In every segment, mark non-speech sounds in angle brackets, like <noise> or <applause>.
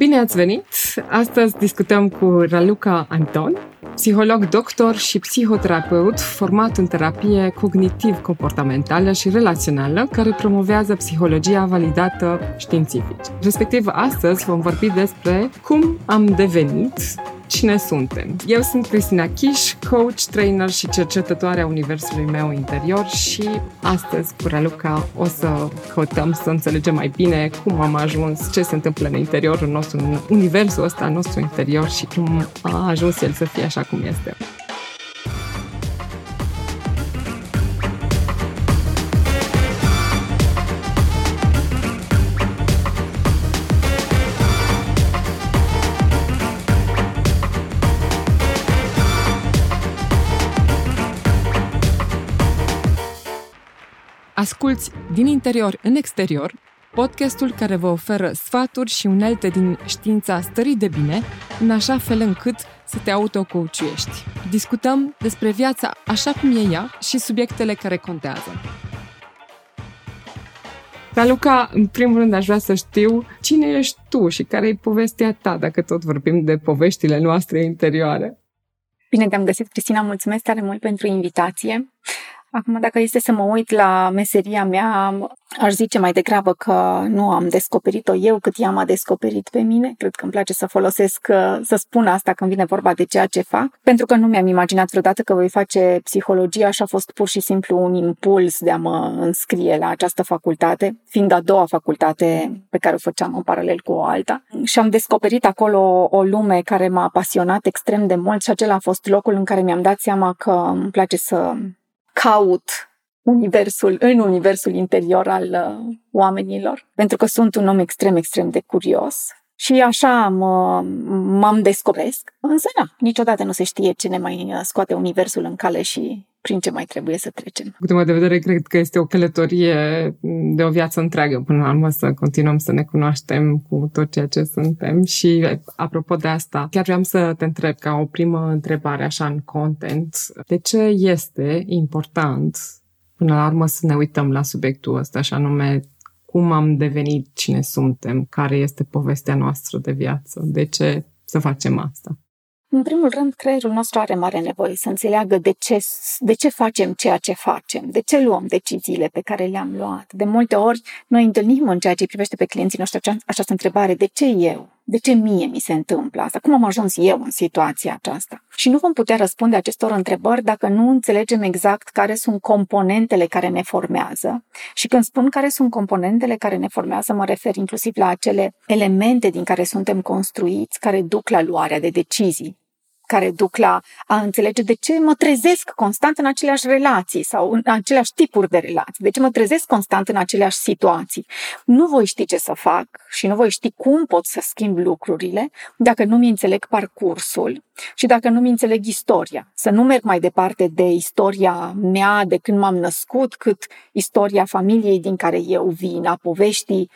Bine ați venit! Astăzi discutăm cu Raluca Anton, psiholog doctor și psihoterapeut format în terapie cognitiv-comportamentală și relațională, care promovează psihologia validată științific. Respectiv, astăzi vom vorbi despre cum am devenit cine suntem. Eu sunt Cristina Chiș, coach, trainer și cercetătoare a universului meu interior și astăzi cu Raluca o să căutăm să înțelegem mai bine cum am ajuns, ce se întâmplă în interiorul nostru, în universul ăsta nostru interior și cum a ajuns el să fie așa cum este. Asculți din interior în exterior, podcastul care vă oferă sfaturi și unelte din știința stării de bine, în așa fel încât să te autocouciuiești. Discutăm despre viața așa cum e ea și subiectele care contează. Raluca, în primul rând aș vrea să știu cine ești tu și care e povestea ta, dacă tot vorbim de poveștile noastre interioare. Bine te-am găsit, Cristina, mulțumesc tare mult pentru invitație. Acum, dacă este să mă uit la meseria mea, aș zice mai degrabă că nu am descoperit-o eu cât ea m-a descoperit pe mine. Cred că îmi place să folosesc, să spun asta când vine vorba de ceea ce fac, pentru că nu mi-am imaginat vreodată că voi face psihologia și a fost pur și simplu un impuls de a mă înscrie la această facultate, fiind a doua facultate pe care o făceam în paralel cu o alta. Și am descoperit acolo o lume care m-a pasionat extrem de mult și acela a fost locul în care mi-am dat seama că îmi place să caut universul, în universul interior al uh, oamenilor, pentru că sunt un om extrem, extrem de curios. Și așa mă, m-am descoperesc. Însă, na, niciodată nu se știe ce ne mai uh, scoate universul în cale și prin ce mai trebuie să trecem. Cu de vedere, cred că este o călătorie de o viață întreagă. Până la urmă să continuăm să ne cunoaștem cu tot ceea ce suntem. Și apropo de asta, chiar vreau să te întreb ca o primă întrebare așa în content, de ce este important până la urmă să ne uităm la subiectul ăsta, așa nume cum am devenit cine suntem, care este povestea noastră de viață, de ce să facem asta. În primul rând, creierul nostru are mare nevoie să înțeleagă de ce, de ce facem ceea ce facem, de ce luăm deciziile pe care le-am luat. De multe ori, noi întâlnim în ceea ce privește pe clienții noștri această întrebare, de ce eu? De ce mie mi se întâmplă asta? Cum am ajuns eu în situația aceasta? Și nu vom putea răspunde acestor întrebări dacă nu înțelegem exact care sunt componentele care ne formează. Și când spun care sunt componentele care ne formează, mă refer inclusiv la acele elemente din care suntem construiți, care duc la luarea de decizii care duc la a înțelege de ce mă trezesc constant în aceleași relații sau în aceleași tipuri de relații, de ce mă trezesc constant în aceleași situații. Nu voi ști ce să fac și nu voi ști cum pot să schimb lucrurile dacă nu mi înțeleg parcursul și dacă nu mi înțeleg istoria. Să nu merg mai departe de istoria mea de când m-am născut, cât istoria familiei din care eu vin, a poveștii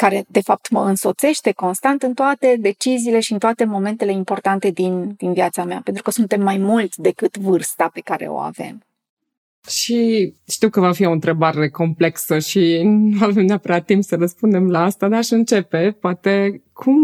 care de fapt mă însoțește constant în toate deciziile și în toate momentele importante din, din viața mea, pentru că suntem mai mult decât vârsta pe care o avem. Și știu că va fi o întrebare complexă și nu avem neapărat timp să răspundem la asta, dar aș începe, poate, cum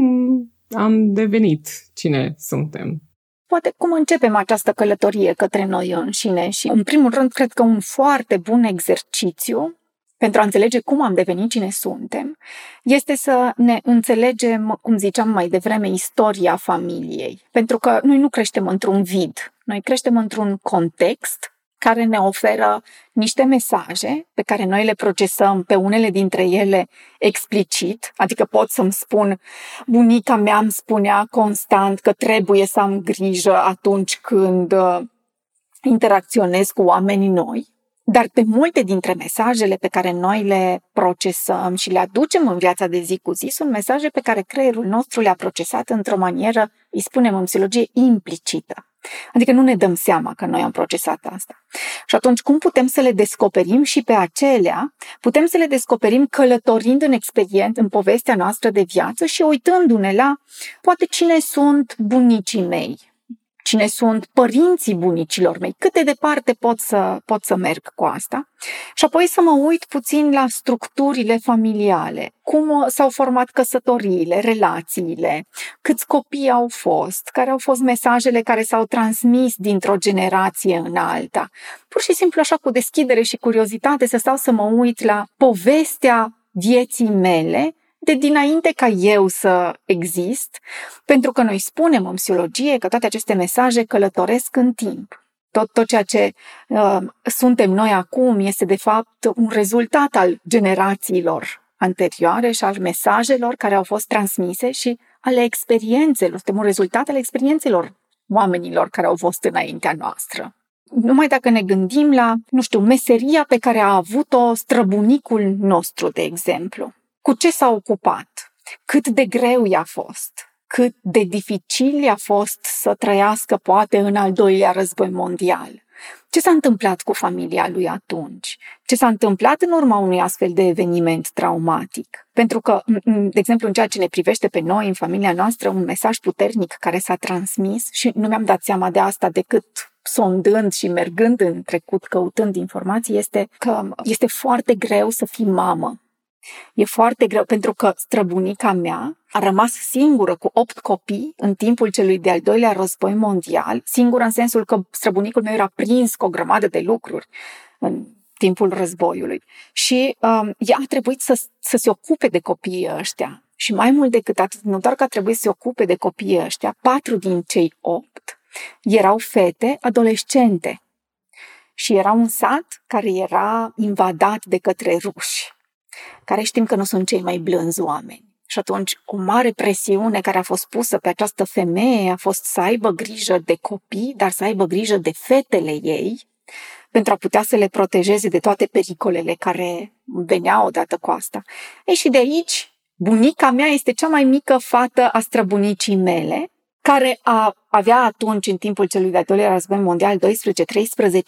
am devenit cine suntem? Poate cum începem această călătorie către noi înșine și, în primul rând, cred că un foarte bun exercițiu pentru a înțelege cum am devenit cine suntem, este să ne înțelegem, cum ziceam mai devreme, istoria familiei. Pentru că noi nu creștem într-un vid, noi creștem într-un context care ne oferă niște mesaje pe care noi le procesăm pe unele dintre ele explicit, adică pot să-mi spun, bunica mea îmi spunea constant că trebuie să am grijă atunci când uh, interacționez cu oamenii noi, dar pe multe dintre mesajele pe care noi le procesăm și le aducem în viața de zi cu zi sunt mesaje pe care creierul nostru le-a procesat într-o manieră, îi spunem în psihologie, implicită. Adică nu ne dăm seama că noi am procesat asta. Și atunci cum putem să le descoperim și pe acelea? Putem să le descoperim călătorind în experient, în povestea noastră de viață și uitându-ne la poate cine sunt bunicii mei, cine sunt părinții bunicilor mei, cât de departe pot să, pot să merg cu asta. Și apoi să mă uit puțin la structurile familiale, cum s-au format căsătoriile, relațiile, câți copii au fost, care au fost mesajele care s-au transmis dintr-o generație în alta. Pur și simplu așa cu deschidere și curiozitate să stau să mă uit la povestea vieții mele de dinainte ca eu să exist, pentru că noi spunem în psihologie că toate aceste mesaje călătoresc în timp. Tot, tot ceea ce uh, suntem noi acum este de fapt un rezultat al generațiilor anterioare și al mesajelor care au fost transmise și ale experiențelor. Suntem un rezultat al experiențelor oamenilor care au fost înaintea noastră. Numai dacă ne gândim la, nu știu, meseria pe care a avut-o străbunicul nostru, de exemplu cu ce s-a ocupat, cât de greu i-a fost, cât de dificil i-a fost să trăiască poate în al doilea război mondial. Ce s-a întâmplat cu familia lui atunci? Ce s-a întâmplat în urma unui astfel de eveniment traumatic? Pentru că, de exemplu, în ceea ce ne privește pe noi, în familia noastră, un mesaj puternic care s-a transmis și nu mi-am dat seama de asta decât sondând și mergând în trecut, căutând informații, este că este foarte greu să fii mamă E foarte greu pentru că străbunica mea a rămas singură cu opt copii în timpul celui de-al doilea război mondial, singură în sensul că străbunicul meu era prins cu o grămadă de lucruri în timpul războiului. Și um, ea a trebuit să, să se ocupe de copiii ăștia. Și mai mult decât atât, nu doar că a trebuit să se ocupe de copiii ăștia, patru din cei opt erau fete adolescente. Și era un sat care era invadat de către ruși care știm că nu sunt cei mai blânzi oameni. Și atunci, o mare presiune care a fost pusă pe această femeie a fost să aibă grijă de copii, dar să aibă grijă de fetele ei, pentru a putea să le protejeze de toate pericolele care veneau odată cu asta. Ei, și de aici, bunica mea este cea mai mică fată a străbunicii mele, care a, avea atunci, în timpul celui de-al doilea război mondial, 12-13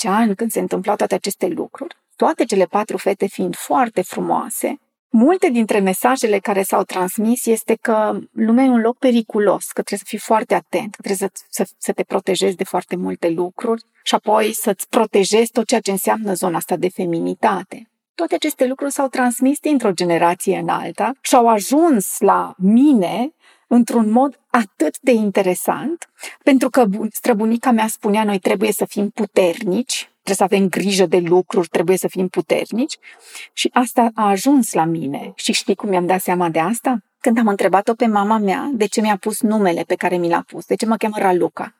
ani, când se întâmplau toate aceste lucruri, toate cele patru fete fiind foarte frumoase, Multe dintre mesajele care s-au transmis este că lumea e un loc periculos, că trebuie să fii foarte atent, că trebuie să, să, să te protejezi de foarte multe lucruri și apoi să-ți protejezi tot ceea ce înseamnă zona asta de feminitate. Toate aceste lucruri s-au transmis dintr-o generație în alta și au ajuns la mine într-un mod atât de interesant, pentru că străbunica mea spunea noi trebuie să fim puternici, trebuie să avem grijă de lucruri, trebuie să fim puternici. Și asta a ajuns la mine. Și știi cum mi-am dat seama de asta? Când am întrebat-o pe mama mea de ce mi-a pus numele pe care mi l-a pus, de ce mă cheamă Raluca.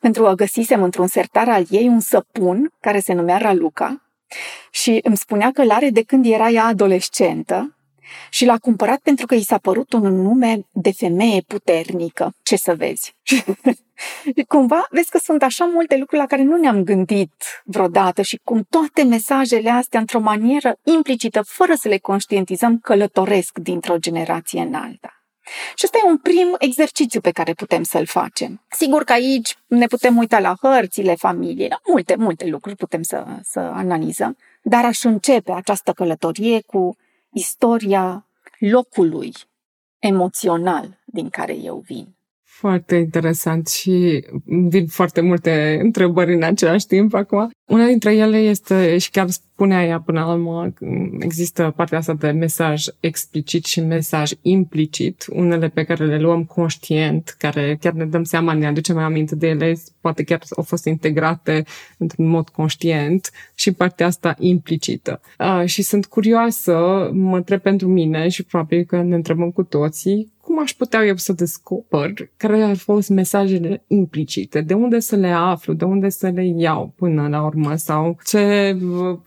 Pentru că găsisem într-un sertar al ei un săpun care se numea Raluca și îmi spunea că l-are de când era ea adolescentă și l-a cumpărat pentru că i s-a părut un nume de femeie puternică. Ce să vezi? <laughs> Cumva, vezi că sunt așa multe lucruri la care nu ne-am gândit vreodată și cum toate mesajele astea, într-o manieră implicită, fără să le conștientizăm, călătoresc dintr-o generație în alta. Și ăsta e un prim exercițiu pe care putem să-l facem. Sigur că aici ne putem uita la hărțile familiei, la multe, multe lucruri putem să, să analizăm, dar aș începe această călătorie cu istoria locului emoțional din care eu vin. Foarte interesant și vin foarte multe întrebări în același timp acum. Una dintre ele este, și chiar spunea ea până la urmă, există partea asta de mesaj explicit și mesaj implicit, unele pe care le luăm conștient, care chiar ne dăm seama, ne aducem mai aminte de ele, poate chiar au fost integrate într-un mod conștient și partea asta implicită. Uh, și sunt curioasă, mă întreb pentru mine și probabil că ne întrebăm cu toții, cum aș putea eu să descoper care au fost mesajele implicite, de unde să le aflu, de unde să le iau până la urmă? Sau ce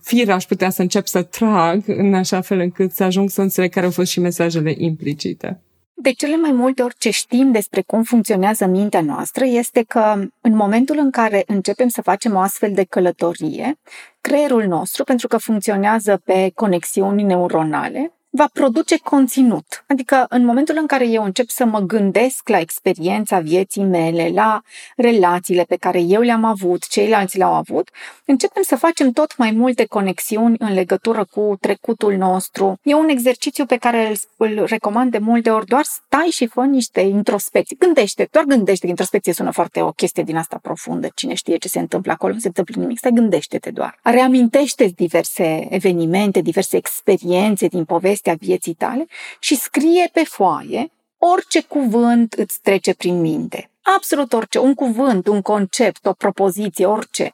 fire aș putea să încep să trag în așa fel încât să ajung să înțeleg care au fost și mesajele implicite. De cele mai multe ori ce știm despre cum funcționează mintea noastră este că în momentul în care începem să facem o astfel de călătorie, creierul nostru, pentru că funcționează pe conexiuni neuronale, va produce conținut. Adică în momentul în care eu încep să mă gândesc la experiența vieții mele, la relațiile pe care eu le-am avut, ceilalți le-au avut, începem să facem tot mai multe conexiuni în legătură cu trecutul nostru. E un exercițiu pe care îl, îl recomand de multe ori, doar stai și fă niște introspecții. Gândește, doar gândește, introspecție sună foarte o chestie din asta profundă, cine știe ce se întâmplă acolo, nu se întâmplă nimic, stai gândește-te doar. Reamintește diverse evenimente, diverse experiențe din povestea vieții tale și scrie pe foaie orice cuvânt îți trece prin minte. Absolut orice, un cuvânt, un concept, o propoziție, orice,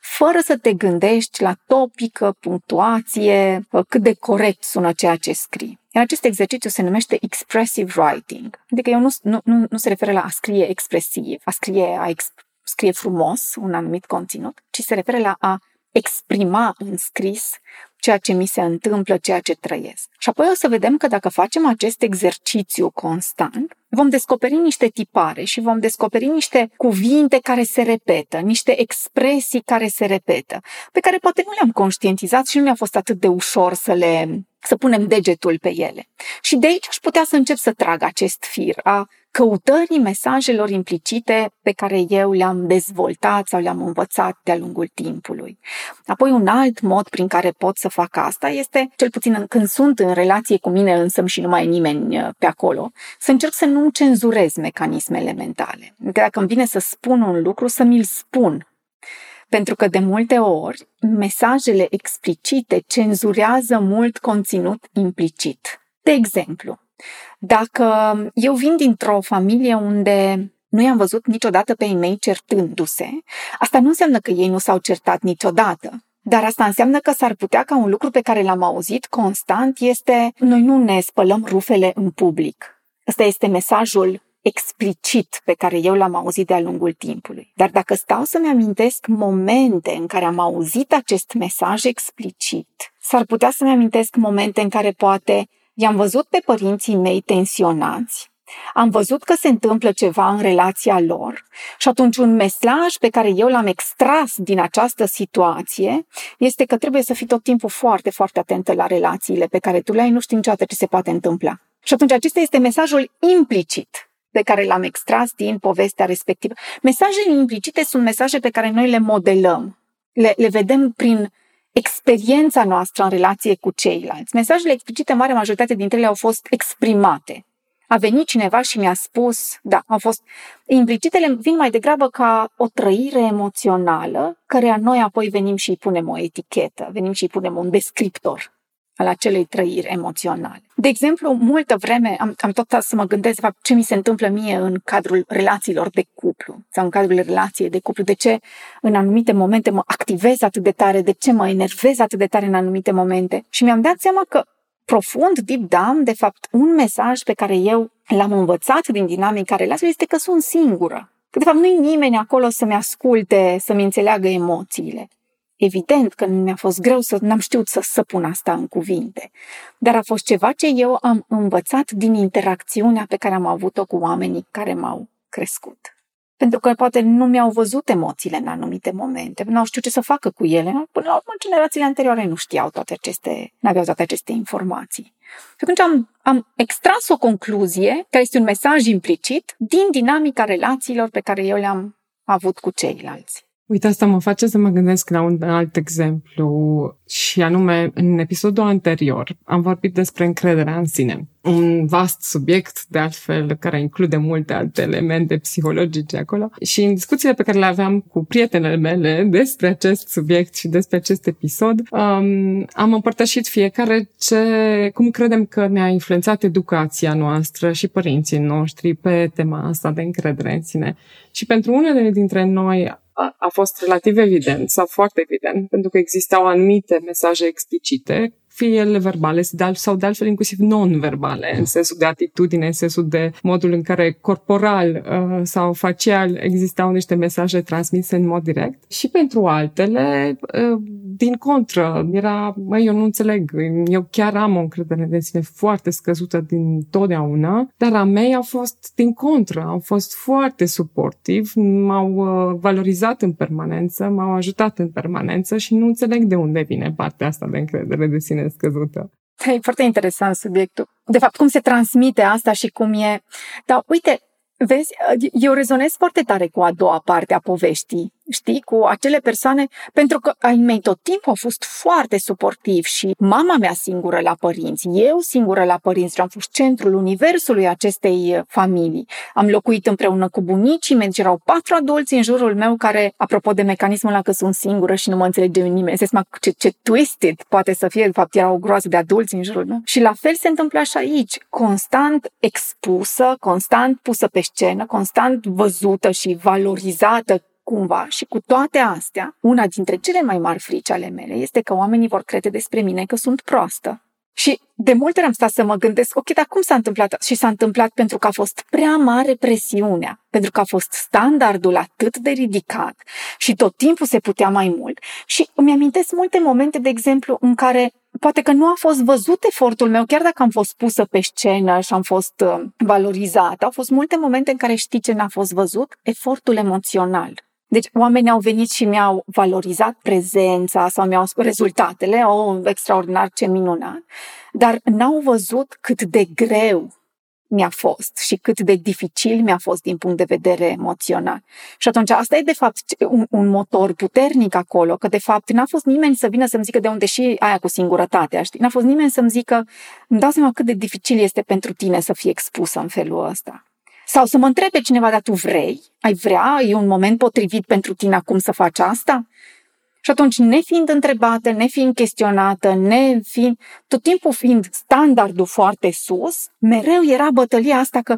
fără să te gândești la topică, punctuație, cât de corect sună ceea ce scrii. Iar acest exercițiu se numește expressive writing, adică eu nu, nu, nu, nu se referă la a scrie expresiv, a scrie, a exp- scrie frumos un anumit conținut, ci se referă la a exprima în scris ceea ce mi se întâmplă, ceea ce trăiesc. Și apoi o să vedem că dacă facem acest exercițiu constant, vom descoperi niște tipare și vom descoperi niște cuvinte care se repetă, niște expresii care se repetă, pe care poate nu le-am conștientizat și nu mi-a fost atât de ușor să le să punem degetul pe ele. Și de aici aș putea să încep să trag acest fir a căutării mesajelor implicite pe care eu le-am dezvoltat sau le-am învățat de-a lungul timpului. Apoi un alt mod prin care pot să fac asta este, cel puțin când sunt în relație cu mine însă și nu mai e nimeni uh, pe acolo, să încerc să nu cenzurez mecanismele mentale. Adică dacă îmi vine să spun un lucru, să mi-l spun pentru că de multe ori mesajele explicite cenzurează mult conținut implicit. De exemplu, dacă eu vin dintr-o familie unde nu i-am văzut niciodată pe ei mei certându-se, asta nu înseamnă că ei nu s-au certat niciodată. Dar asta înseamnă că s-ar putea ca un lucru pe care l-am auzit constant este noi nu ne spălăm rufele în public. Ăsta este mesajul explicit pe care eu l-am auzit de-a lungul timpului. Dar dacă stau să-mi amintesc momente în care am auzit acest mesaj explicit, s-ar putea să-mi amintesc momente în care poate i-am văzut pe părinții mei tensionați, am văzut că se întâmplă ceva în relația lor și atunci un mesaj pe care eu l-am extras din această situație este că trebuie să fii tot timpul foarte, foarte atentă la relațiile pe care tu le ai, nu știi niciodată ce se poate întâmpla. Și atunci acesta este mesajul implicit pe care l-am extras din povestea respectivă. Mesajele implicite sunt mesaje pe care noi le modelăm, le, le vedem prin experiența noastră în relație cu ceilalți. Mesajele explicite, în mare majoritate dintre ele au fost exprimate. A venit cineva și mi-a spus, da, au fost implicitele vin mai degrabă ca o trăire emoțională, care noi apoi venim și îi punem o etichetă, venim și îi punem un descriptor al acelei trăiri emoționale. De exemplu, multă vreme am, am tot să mă gândesc fapt, ce mi se întâmplă mie în cadrul relațiilor de cuplu sau în cadrul relației de cuplu, de ce în anumite momente mă activez atât de tare, de ce mă enervez atât de tare în anumite momente. Și mi-am dat seama că profund, deep down, de fapt, un mesaj pe care eu l-am învățat din dinamica relației este că sunt singură. Că, de fapt, nu-i nimeni acolo să-mi asculte, să-mi înțeleagă emoțiile. Evident că mi-a fost greu să n-am știut să, să pun asta în cuvinte, dar a fost ceva ce eu am învățat din interacțiunea pe care am avut-o cu oamenii care m-au crescut. Pentru că poate nu mi-au văzut emoțiile în anumite momente, nu au știut ce să facă cu ele. Până la urmă, generațiile anterioare nu știau toate aceste, nu aveau toate aceste informații. Și atunci am, am extras o concluzie, care este un mesaj implicit, din dinamica relațiilor pe care eu le-am avut cu ceilalți. Uite, asta mă face să mă gândesc la un alt exemplu și anume, în episodul anterior am vorbit despre încrederea în sine. Un vast subiect, de altfel, care include multe alte elemente psihologice acolo. Și în discuțiile pe care le aveam cu prietenele mele despre acest subiect și despre acest episod, um, am împărtășit fiecare ce, cum credem că ne-a influențat educația noastră și părinții noștri pe tema asta de încredere în sine. Și pentru unele dintre noi a, a fost relativ evident sau foarte evident, pentru că existau anumite mesaje explicite fie ele verbale sau de altfel inclusiv non-verbale, în sensul de atitudine, în sensul de modul în care corporal uh, sau facial existau niște mesaje transmise în mod direct. Și pentru altele, uh, din contră, era, măi, eu nu înțeleg, eu chiar am o încredere de sine foarte scăzută din totdeauna, dar a mei au fost din contră, au fost foarte suportiv, m-au uh, valorizat în permanență, m-au ajutat în permanență și nu înțeleg de unde vine partea asta de încredere de sine scăzută. E foarte interesant subiectul. De fapt, cum se transmite asta și cum e... Dar uite, Vezi, eu rezonez foarte tare cu a doua parte a poveștii, știi, cu acele persoane, pentru că ai mei tot timpul au fost foarte suportivi și mama mea singură la părinți, eu singură la părinți, am fost centrul universului acestei familii. Am locuit împreună cu bunicii mei, deci erau patru adulți în jurul meu care, apropo de mecanismul ăla că sunt singură și nu mă înțelege nimeni, se ce, ce twisted poate să fie, de fapt erau o groază de adulți în jurul meu. Și la fel se întâmplă și aici, constant expusă, constant pusă pe scenă, constant văzută și valorizată cumva și cu toate astea, una dintre cele mai mari frici ale mele este că oamenii vor crede despre mine că sunt proastă. Și de multe ori am stat să mă gândesc, ok, dar cum s-a întâmplat? Și s-a întâmplat pentru că a fost prea mare presiunea, pentru că a fost standardul atât de ridicat și tot timpul se putea mai mult. Și îmi amintesc multe momente, de exemplu, în care poate că nu a fost văzut efortul meu, chiar dacă am fost pusă pe scenă și am fost uh, valorizată. Au fost multe momente în care știi ce n-a fost văzut? Efortul emoțional. Deci oamenii au venit și mi-au valorizat prezența sau mi-au spus rezultatele, o, oh, extraordinar, ce minunat, dar n-au văzut cât de greu mi-a fost și cât de dificil mi-a fost din punct de vedere emoțional. Și atunci asta e de fapt un, un motor puternic acolo, că de fapt n-a fost nimeni să vină să-mi zică de unde și aia cu singurătatea, știi? N-a fost nimeni să-mi zică, îmi dau seama cât de dificil este pentru tine să fii expusă în felul ăsta. Sau să mă întrebe cineva, dar tu vrei? Ai vrea? E un moment potrivit pentru tine acum să faci asta? Și atunci, nefiind întrebată, nefiind chestionată, nefiind, tot timpul fiind standardul foarte sus, mereu era bătălia asta că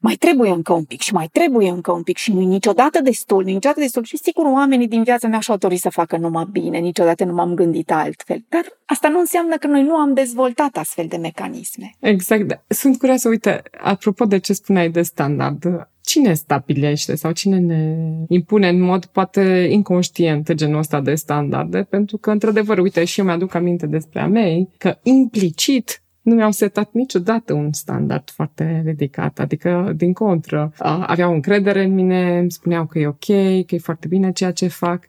mai trebuie încă un pic și mai trebuie încă un pic și nu niciodată destul, niciodată destul. Și sigur, oamenii din viața mea și-au dorit să facă numai bine, niciodată nu m-am gândit altfel. Dar asta nu înseamnă că noi nu am dezvoltat astfel de mecanisme. Exact. Sunt curioasă, uite, apropo de ce spuneai de standard, cine stabilește sau cine ne impune în mod poate inconștient genul ăsta de standarde? Pentru că, într-adevăr, uite, și eu mi-aduc aminte despre a mei că implicit nu mi-au setat niciodată un standard foarte ridicat, adică din contră. Aveau încredere în mine, îmi spuneau că e ok, că e foarte bine ceea ce fac.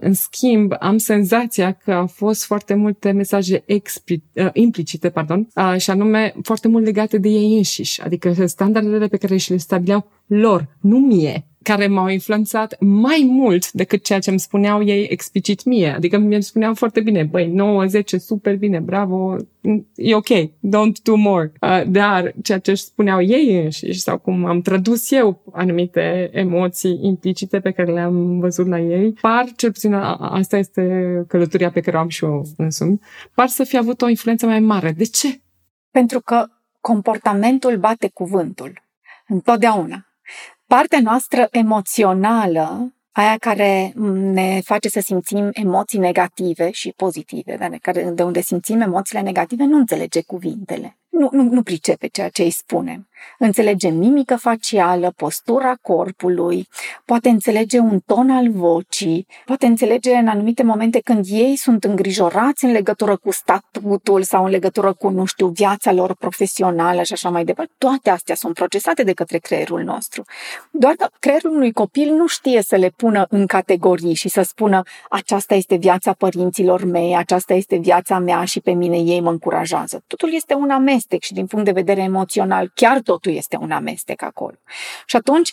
În schimb, am senzația că au fost foarte multe mesaje expli- implicite, pardon, și anume foarte mult legate de ei înșiși, adică standardele pe care și le stabileau lor, nu mie care m-au influențat mai mult decât ceea ce îmi spuneau ei explicit mie. Adică mi spuneau foarte bine, băi, 9, 10, super bine, bravo, e ok, don't do more. Uh, dar ceea ce își spuneau ei înșiși sau cum am tradus eu anumite emoții implicite pe care le-am văzut la ei, par, cel puțin asta este călătoria pe care o am și eu însumi, par să fi avut o influență mai mare. De ce? Pentru că comportamentul bate cuvântul. Întotdeauna partea noastră emoțională, aia care ne face să simțim emoții negative și pozitive, de unde simțim emoțiile negative, nu înțelege cuvintele nu, nu, nu pricepe ceea ce îi spunem. Înțelege mimică facială, postura corpului, poate înțelege un ton al vocii, poate înțelege în anumite momente când ei sunt îngrijorați în legătură cu statutul sau în legătură cu, nu știu, viața lor profesională și așa mai departe. Toate astea sunt procesate de către creierul nostru. Doar că creierul unui copil nu știe să le pună în categorii și să spună aceasta este viața părinților mei, aceasta este viața mea și pe mine ei mă încurajează. Totul este un amestec amestec și din punct de vedere emoțional, chiar totul este un amestec acolo. Și atunci,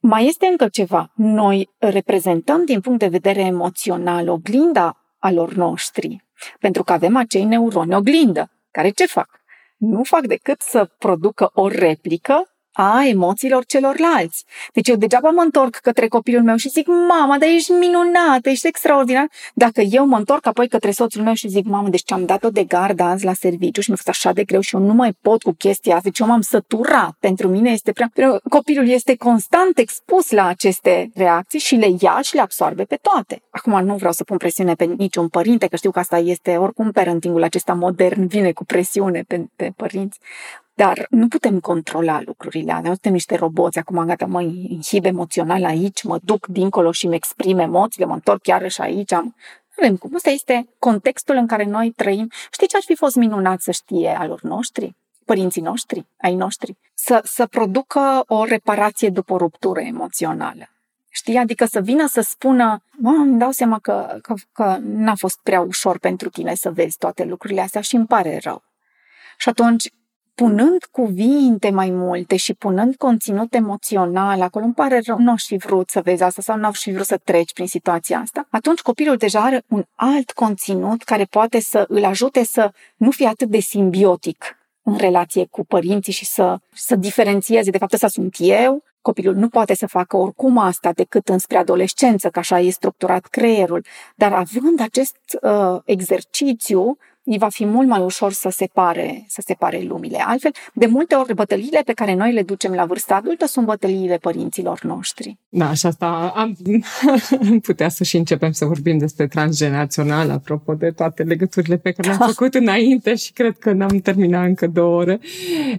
mai este încă ceva. Noi reprezentăm din punct de vedere emoțional oglinda alor noștri, pentru că avem acei neuroni oglindă, care ce fac? Nu fac decât să producă o replică a emoțiilor celorlalți. Deci eu degeaba mă întorc către copilul meu și zic, mama, dar ești minunată, ești extraordinar. Dacă eu mă întorc apoi către soțul meu și zic, mamă, deci am dat-o de gardă azi la serviciu și mi-a fost așa de greu și eu nu mai pot cu chestia asta, deci eu m-am săturat, pentru mine este prea... Copilul este constant expus la aceste reacții și le ia și le absorbe pe toate. Acum nu vreau să pun presiune pe niciun părinte, că știu că asta este, oricum parentingul acesta modern vine cu presiune pe, pe părinți. Dar nu putem controla lucrurile alea, nu suntem niște roboți, acum gata, mă inhib emoțional aici, mă duc dincolo și îmi exprim emoțiile, mă întorc chiar și aici. Am... Nu avem cum. Ăsta este contextul în care noi trăim. Știi ce ar fi fost minunat să știe alor noștri? părinții noștri, ai noștri, să, să producă o reparație după o ruptură emoțională. Știi? Adică să vină să spună, mă, îmi dau seama că, că, că n-a fost prea ușor pentru tine să vezi toate lucrurile astea și îmi pare rău. Și atunci, punând cuvinte mai multe și punând conținut emoțional, acolo îmi pare rău, nu aș fi vrut să vezi asta sau nu aș fi vrut să treci prin situația asta, atunci copilul deja are un alt conținut care poate să îl ajute să nu fie atât de simbiotic în relație cu părinții și să, să diferențieze, de fapt, ăsta sunt eu, Copilul nu poate să facă oricum asta decât înspre adolescență, că așa e structurat creierul, dar având acest uh, exercițiu, îi va fi mult mai ușor să separe, să separe lumile. Altfel, de multe ori, bătăliile pe care noi le ducem la vârsta adultă sunt bătăliile părinților noștri. Da, și asta <laughs> am putea să și începem să vorbim despre transgenerațional, apropo de toate legăturile pe care le-am da. făcut înainte și cred că n-am terminat încă două ore.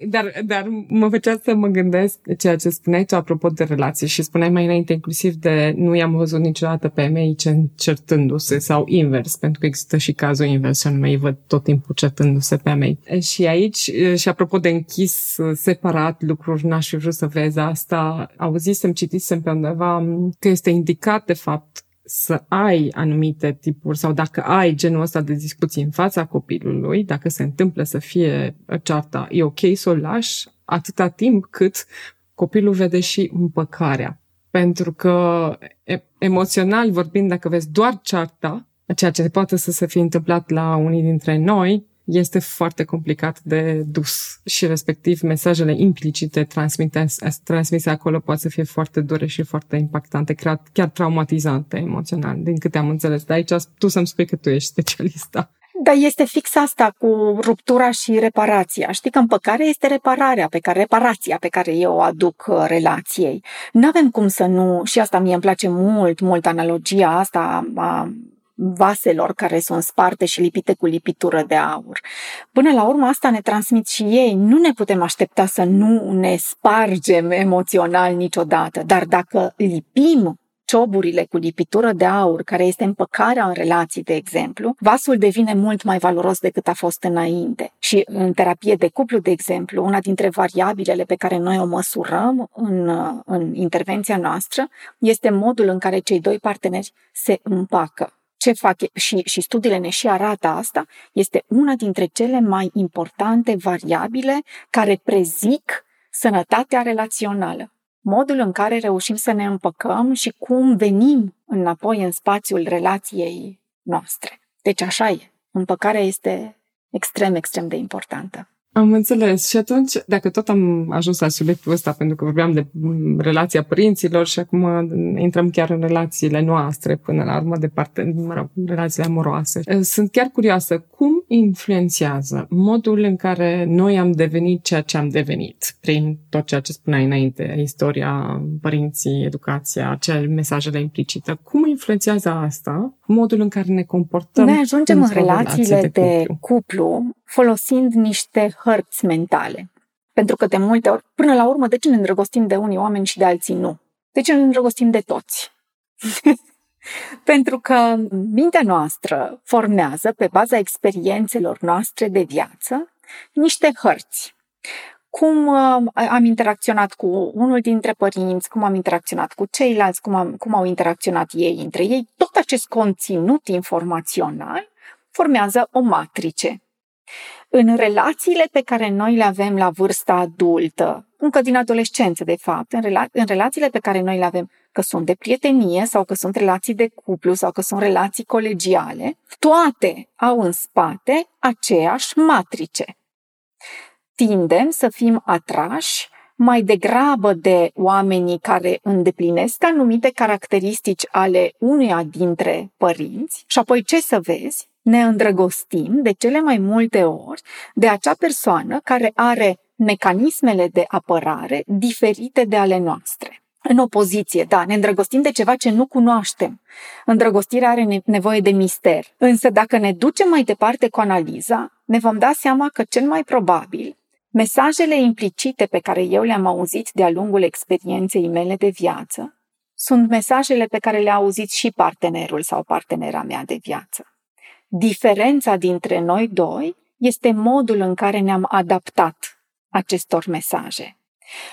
Dar, dar mă făcea să mă gândesc ceea ce spuneai tu apropo de relații și spuneai mai înainte inclusiv de nu i-am văzut niciodată pe mei certându-se sau invers, pentru că există și cazul invers și anume îi văd tot timpul certându-se pe mei. Și aici, și apropo de închis separat lucruri, n-aș fi vrut să vezi asta, auzisem, citisem pe undeva că este indicat de fapt să ai anumite tipuri sau dacă ai genul ăsta de discuții în fața copilului, dacă se întâmplă să fie cearta, e ok să o lași atâta timp cât copilul vede și împăcarea. Pentru că emoțional vorbind, dacă vezi doar cearta, ceea ce poate să se fie întâmplat la unii dintre noi, este foarte complicat de dus și respectiv mesajele implicite transmise, transmise acolo pot să fie foarte dure și foarte impactante, chiar, chiar traumatizante emoțional, din câte am înțeles. Dar aici tu să-mi spui că tu ești specialista. Dar este fix asta cu ruptura și reparația. Știi că împăcarea este repararea pe care, reparația pe care eu o aduc uh, relației. Nu avem cum să nu, și asta mie îmi place mult, mult analogia asta a vaselor care sunt sparte și lipite cu lipitură de aur. Până la urmă asta ne transmit și ei. Nu ne putem aștepta să nu ne spargem emoțional niciodată, dar dacă lipim cioburile cu lipitură de aur, care este împăcarea în relații, de exemplu, vasul devine mult mai valoros decât a fost înainte. Și în terapie de cuplu, de exemplu, una dintre variabilele pe care noi o măsurăm în, în intervenția noastră este modul în care cei doi parteneri se împacă ce fac și, și studiile ne și arată asta, este una dintre cele mai importante variabile care prezic sănătatea relațională. Modul în care reușim să ne împăcăm și cum venim înapoi în spațiul relației noastre. Deci așa e. Împăcarea este extrem, extrem de importantă. Am înțeles. Și atunci, dacă tot am ajuns la subiectul ăsta, pentru că vorbeam de relația părinților și acum intrăm chiar în relațiile noastre, până la urmă, de parte, mă rog, relațiile amoroase. Sunt chiar curioasă, cum influențează modul în care noi am devenit ceea ce am devenit, prin tot ceea ce spuneai înainte, istoria, părinții, educația, acele mesajele implicite. Cum influențează asta modul în care ne comportăm? Noi ajungem în relațiile de cuplu, de cuplu folosind niște hărți mentale. Pentru că de multe ori, până la urmă, de ce ne îndrăgostim de unii oameni și de alții nu? De ce ne îndrăgostim de toți? <laughs> Pentru că mintea noastră formează, pe baza experiențelor noastre de viață, niște hărți. Cum uh, am interacționat cu unul dintre părinți, cum am interacționat cu ceilalți, cum, am, cum au interacționat ei între ei, tot acest conținut informațional formează o matrice în relațiile pe care noi le avem la vârsta adultă, încă din adolescență, de fapt, în, rela- în relațiile pe care noi le avem, că sunt de prietenie sau că sunt relații de cuplu sau că sunt relații colegiale, toate au în spate aceeași matrice. Tindem să fim atrași mai degrabă de oamenii care îndeplinesc anumite caracteristici ale unuia dintre părinți și apoi ce să vezi? Ne îndrăgostim de cele mai multe ori de acea persoană care are mecanismele de apărare diferite de ale noastre. În opoziție, da, ne îndrăgostim de ceva ce nu cunoaștem. Îndrăgostirea are nevoie de mister. Însă dacă ne ducem mai departe cu analiza, ne vom da seama că cel mai probabil mesajele implicite pe care eu le-am auzit de-a lungul experienței mele de viață sunt mesajele pe care le-a auzit și partenerul sau partenera mea de viață. Diferența dintre noi doi este modul în care ne-am adaptat acestor mesaje.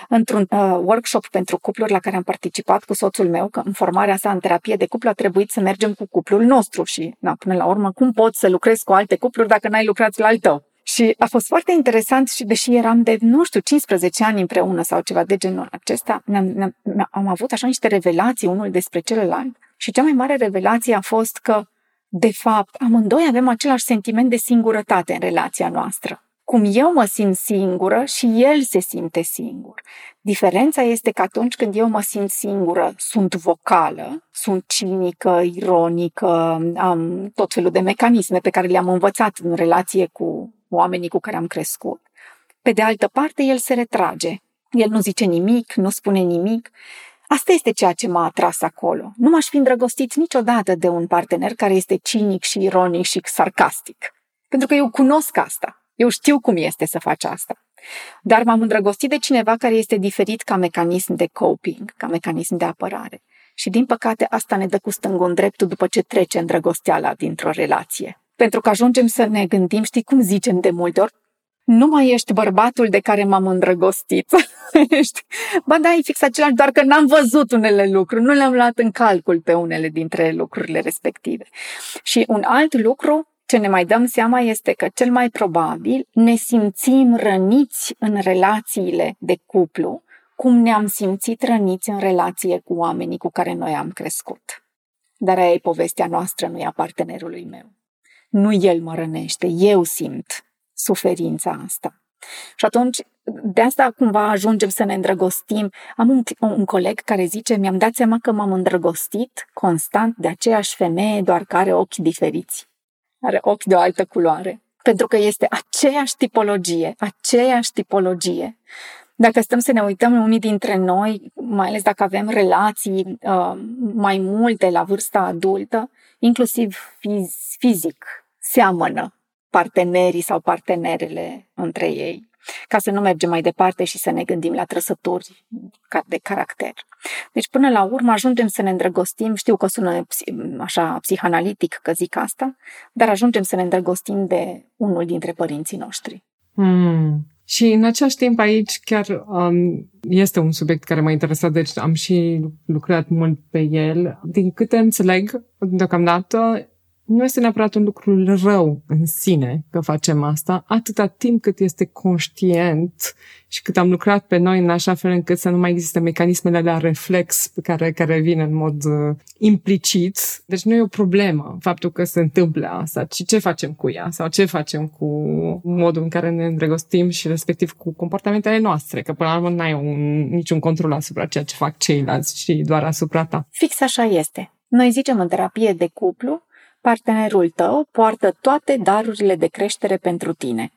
Într-un uh, workshop pentru cupluri la care am participat cu soțul meu, că în formarea sa în terapie de cuplu a trebuit să mergem cu cuplul nostru și, na, până la urmă, cum poți să lucrezi cu alte cupluri dacă n-ai lucrat la al tău? Și a fost foarte interesant și deși eram de, nu știu, 15 ani împreună sau ceva de genul acesta, ne-am, ne-am, am avut așa niște revelații unul despre celălalt. Și cea mai mare revelație a fost că, de fapt, amândoi avem același sentiment de singurătate în relația noastră cum eu mă simt singură și el se simte singur. Diferența este că atunci când eu mă simt singură, sunt vocală, sunt cinică, ironică, am tot felul de mecanisme pe care le-am învățat în relație cu oamenii cu care am crescut. Pe de altă parte, el se retrage. El nu zice nimic, nu spune nimic. Asta este ceea ce m-a atras acolo. Nu m-aș fi îndrăgostit niciodată de un partener care este cinic și ironic și sarcastic. Pentru că eu cunosc asta. Eu știu cum este să faci asta. Dar m-am îndrăgostit de cineva care este diferit ca mecanism de coping, ca mecanism de apărare. Și din păcate asta ne dă cu stângul în dreptul după ce trece îndrăgosteala dintr-o relație. Pentru că ajungem să ne gândim, știi cum zicem de multe ori, nu mai ești bărbatul de care m-am îndrăgostit. <laughs> ești, ba da, e fix același, doar că n-am văzut unele lucruri, nu le-am luat în calcul pe unele dintre lucrurile respective. Și un alt lucru ce ne mai dăm seama este că cel mai probabil ne simțim răniți în relațiile de cuplu, cum ne-am simțit răniți în relație cu oamenii cu care noi am crescut. Dar aia e povestea noastră, nu e a partenerului meu. Nu el mă rănește, eu simt suferința asta. Și atunci, de asta cumva ajungem să ne îndrăgostim. Am un, un coleg care zice, mi-am dat seama că m-am îndrăgostit constant de aceeași femeie, doar că are ochi diferiți are ochi de o altă culoare. Pentru că este aceeași tipologie, aceeași tipologie. Dacă stăm să ne uităm unii dintre noi, mai ales dacă avem relații uh, mai multe la vârsta adultă, inclusiv fiz- fizic, seamănă partenerii sau partenerele între ei ca să nu mergem mai departe și să ne gândim la trăsături de caracter. Deci, până la urmă, ajungem să ne îndrăgostim, știu că sună așa psihanalitic că zic asta, dar ajungem să ne îndrăgostim de unul dintre părinții noștri. Mm. Și în același timp aici chiar um, este un subiect care m-a interesat, deci am și lucrat mult pe el. Din câte înțeleg, deocamdată, nu este neapărat un lucru rău în sine că facem asta, atâta timp cât este conștient și cât am lucrat pe noi în așa fel încât să nu mai există mecanismele la reflex pe care, care vin în mod uh, implicit. Deci nu e o problemă faptul că se întâmplă asta, ci ce facem cu ea sau ce facem cu modul în care ne îndrăgostim și respectiv cu comportamentele noastre, că până la urmă n-ai un, niciun control asupra ceea ce fac ceilalți, și doar asupra ta. Fix așa este. Noi zicem în terapie de cuplu Partenerul tău poartă toate darurile de creștere pentru tine.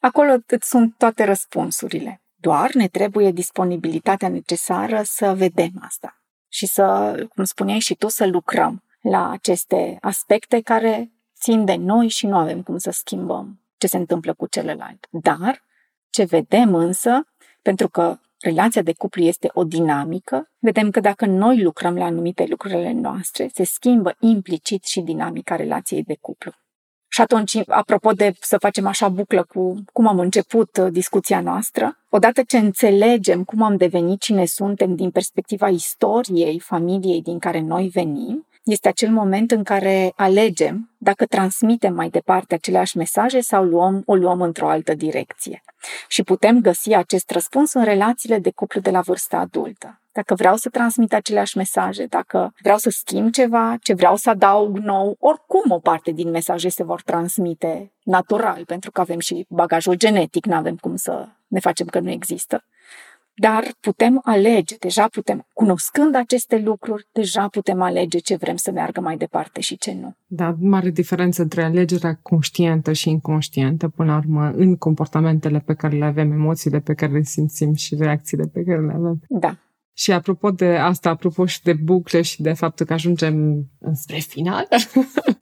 Acolo îți sunt toate răspunsurile. Doar ne trebuie disponibilitatea necesară să vedem asta și să, cum spuneai și tu, să lucrăm la aceste aspecte care țin de noi și nu avem cum să schimbăm ce se întâmplă cu celălalt. Dar ce vedem însă, pentru că relația de cuplu este o dinamică, vedem că dacă noi lucrăm la anumite lucrurile noastre, se schimbă implicit și dinamica relației de cuplu. Și atunci, apropo de să facem așa buclă cu cum am început uh, discuția noastră, odată ce înțelegem cum am devenit cine suntem din perspectiva istoriei familiei din care noi venim, este acel moment în care alegem dacă transmitem mai departe aceleași mesaje sau luăm, o luăm într-o altă direcție. Și putem găsi acest răspuns în relațiile de cuplu de la vârsta adultă. Dacă vreau să transmit aceleași mesaje, dacă vreau să schimb ceva, ce vreau să adaug nou, oricum o parte din mesaje se vor transmite natural, pentru că avem și bagajul genetic, nu avem cum să ne facem că nu există dar putem alege, deja putem, cunoscând aceste lucruri, deja putem alege ce vrem să meargă mai departe și ce nu. Da, mare diferență între alegerea conștientă și inconștientă, până la urmă, în comportamentele pe care le avem, emoțiile pe care le simțim și reacțiile pe care le avem. Da. Și apropo de asta, apropo și de bucle și de faptul că ajungem spre final,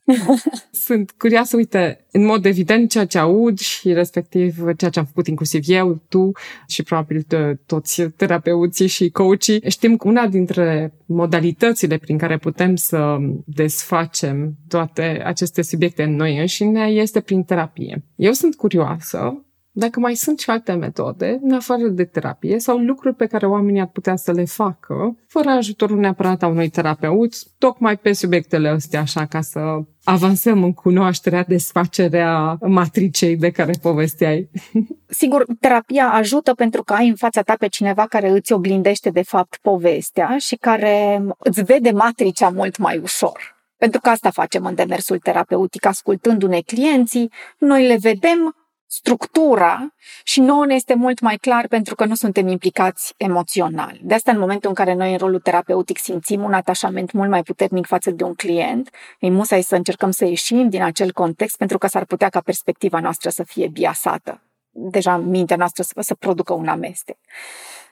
<laughs> sunt curioasă, uite, în mod evident ceea ce aud și respectiv ceea ce am făcut inclusiv eu, tu și probabil de toți terapeuții și coachii, știm că una dintre modalitățile prin care putem să desfacem toate aceste subiecte în noi înșine este prin terapie. Eu sunt curioasă dacă mai sunt și alte metode, în afară de terapie, sau lucruri pe care oamenii ar putea să le facă, fără ajutorul neapărat a unui terapeut, tocmai pe subiectele astea, așa, ca să avansăm în cunoașterea, desfacerea matricei de care povesteai. <laughs> Sigur, terapia ajută pentru că ai în fața ta pe cineva care îți oglindește de fapt povestea și care îți vede matricea mult mai ușor. Pentru că asta facem în demersul terapeutic, ascultându-ne clienții, noi le vedem structura și nouă ne este mult mai clar pentru că nu suntem implicați emoțional. De asta, în momentul în care noi în rolul terapeutic simțim un atașament mult mai puternic față de un client, e musai să încercăm să ieșim din acel context pentru că s-ar putea ca perspectiva noastră să fie biasată. Deja mintea noastră să, să producă un amestec.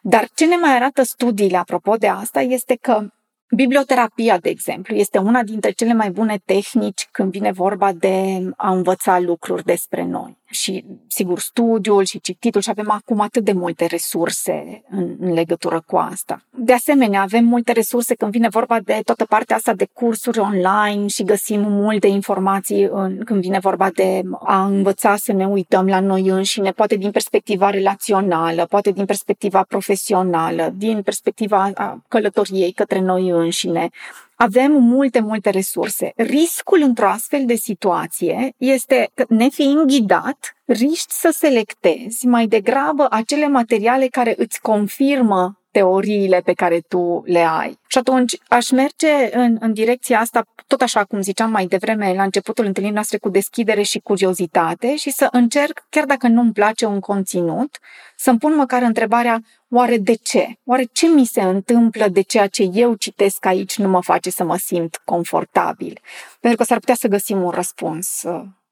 Dar ce ne mai arată studiile apropo de asta este că Biblioterapia, de exemplu, este una dintre cele mai bune tehnici când vine vorba de a învăța lucruri despre noi și, sigur, studiul și cititul și avem acum atât de multe resurse în, în legătură cu asta. De asemenea, avem multe resurse când vine vorba de toată partea asta de cursuri online și găsim multe informații în, când vine vorba de a învăța să ne uităm la noi înșine, poate din perspectiva relațională, poate din perspectiva profesională, din perspectiva a călătoriei către noi înșine. Avem multe, multe resurse. Riscul într-o astfel de situație este că, nefiind ghidat, riști să selectezi mai degrabă acele materiale care îți confirmă teoriile pe care tu le ai. Și atunci aș merge în, în direcția asta, tot așa cum ziceam mai devreme la începutul întâlnirii noastre, cu deschidere și curiozitate și să încerc, chiar dacă nu-mi place un conținut, să-mi pun măcar întrebarea, oare de ce? Oare ce mi se întâmplă de ceea ce eu citesc aici nu mă face să mă simt confortabil? Pentru că s-ar putea să găsim un răspuns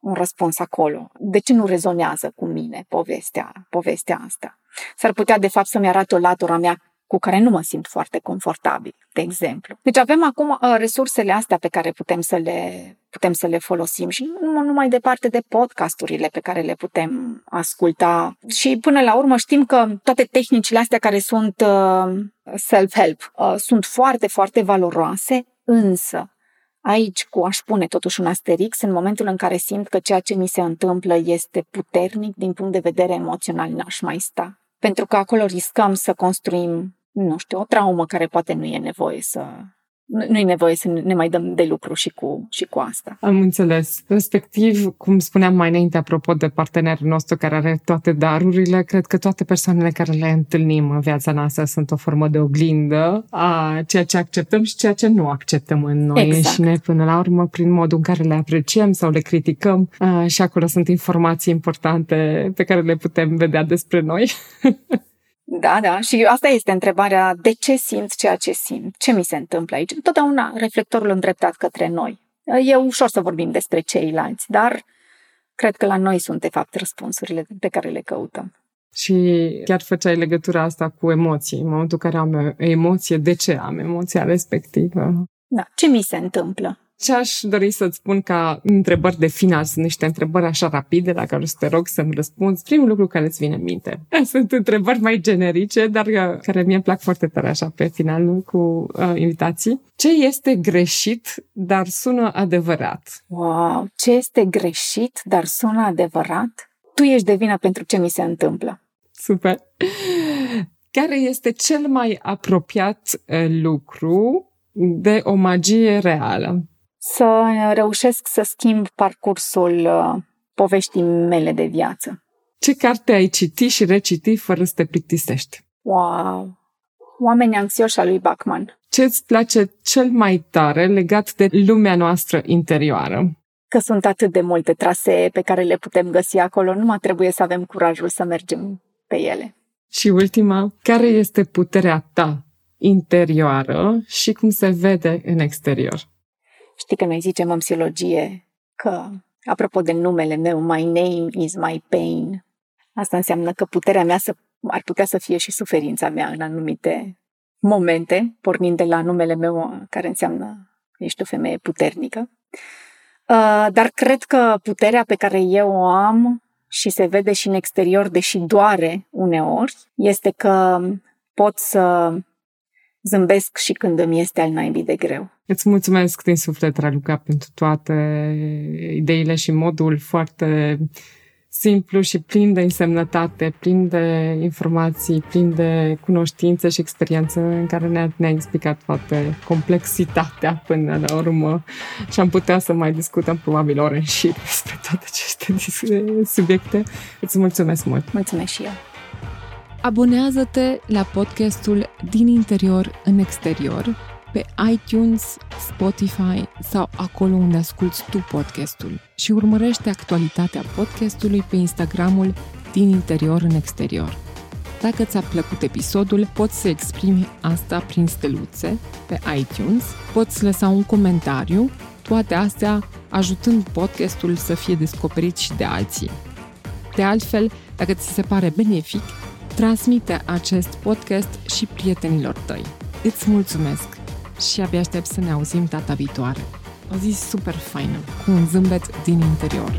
un răspuns acolo. De ce nu rezonează cu mine povestea, povestea asta? S-ar putea, de fapt, să-mi arate o latura mea cu care nu mă simt foarte confortabil, de exemplu. Deci avem acum uh, resursele astea pe care putem să le, putem să le folosim și nu numai departe de podcasturile pe care le putem asculta. Și până la urmă știm că toate tehnicile astea care sunt uh, self-help uh, sunt foarte, foarte valoroase, însă Aici, cu aș pune totuși un asterix, în momentul în care simt că ceea ce mi se întâmplă este puternic din punct de vedere emoțional, n-aș mai sta. Pentru că acolo riscăm să construim nu știu, o traumă care poate nu e nevoie să, nu e nevoie să ne mai dăm de lucru și cu, și cu asta. Am înțeles. Respectiv, cum spuneam mai înainte, apropo de partenerul nostru care are toate darurile, cred că toate persoanele care le întâlnim în viața noastră sunt o formă de oglindă a ceea ce acceptăm și ceea ce nu acceptăm în noi exact. înșine, până la urmă, prin modul în care le apreciem sau le criticăm. Și acolo sunt informații importante pe care le putem vedea despre noi. <laughs> Da, da. Și asta este întrebarea, de ce simt ceea ce simt? Ce mi se întâmplă aici? Întotdeauna reflectorul îndreptat către noi. E ușor să vorbim despre ceilalți, dar cred că la noi sunt, de fapt, răspunsurile pe care le căutăm. Și chiar făceai legătura asta cu emoții. În momentul în care am emoție, de ce am emoția respectivă? Da, ce mi se întâmplă? Ce aș dori să-ți spun ca întrebări de final, sunt niște întrebări așa rapide la care o să te rog să-mi răspunzi. Primul lucru care îți vine în minte. <laughs> Sunt întrebări mai generice, dar uh, care mie îmi plac foarte tare așa pe final cu uh, invitații. Ce este greșit, dar sună adevărat? Wow, ce este greșit, dar sună adevărat? Tu ești de vină pentru ce mi se întâmplă. Super! <laughs> Care este cel mai apropiat uh, lucru de o magie reală? Să reușesc să schimb parcursul uh, poveștii mele de viață. Ce carte ai citit și recitit fără să te plictisești? Wow! Oamenii anxioși a lui Bachman. Ce îți place cel mai tare legat de lumea noastră interioară? Că sunt atât de multe trasee pe care le putem găsi acolo, numai trebuie să avem curajul să mergem pe ele. Și ultima, care este puterea ta interioară și cum se vede în exterior? Știi că noi zicem în psihologie că, apropo de numele meu, my name is my pain. Asta înseamnă că puterea mea să, ar putea să fie și suferința mea în anumite momente, pornind de la numele meu care înseamnă ești o femeie puternică. Uh, dar cred că puterea pe care eu o am și se vede și în exterior, deși doare uneori, este că pot să zâmbesc și când îmi este al naibii de greu. Îți mulțumesc din suflet, Raluca, pentru toate ideile și modul foarte simplu și plin de însemnătate, plin de informații, plin de cunoștințe și experiență în care ne-a, ne explicat toată complexitatea până la urmă și am putea să mai discutăm probabil ore în șir despre toate aceste subiecte. Îți mulțumesc mult! Mulțumesc și eu! Abonează-te la podcastul Din interior în exterior pe iTunes, Spotify sau acolo unde asculti tu podcastul și urmărește actualitatea podcastului pe Instagramul din interior în exterior. Dacă ți-a plăcut episodul, poți să exprimi asta prin steluțe pe iTunes, poți lăsa un comentariu, toate astea ajutând podcastul să fie descoperit și de alții. De altfel, dacă ți se pare benefic, transmite acest podcast și prietenilor tăi. Îți mulțumesc! și abia aștept să ne auzim data viitoare. O zi super faină, cu un zâmbet din interior.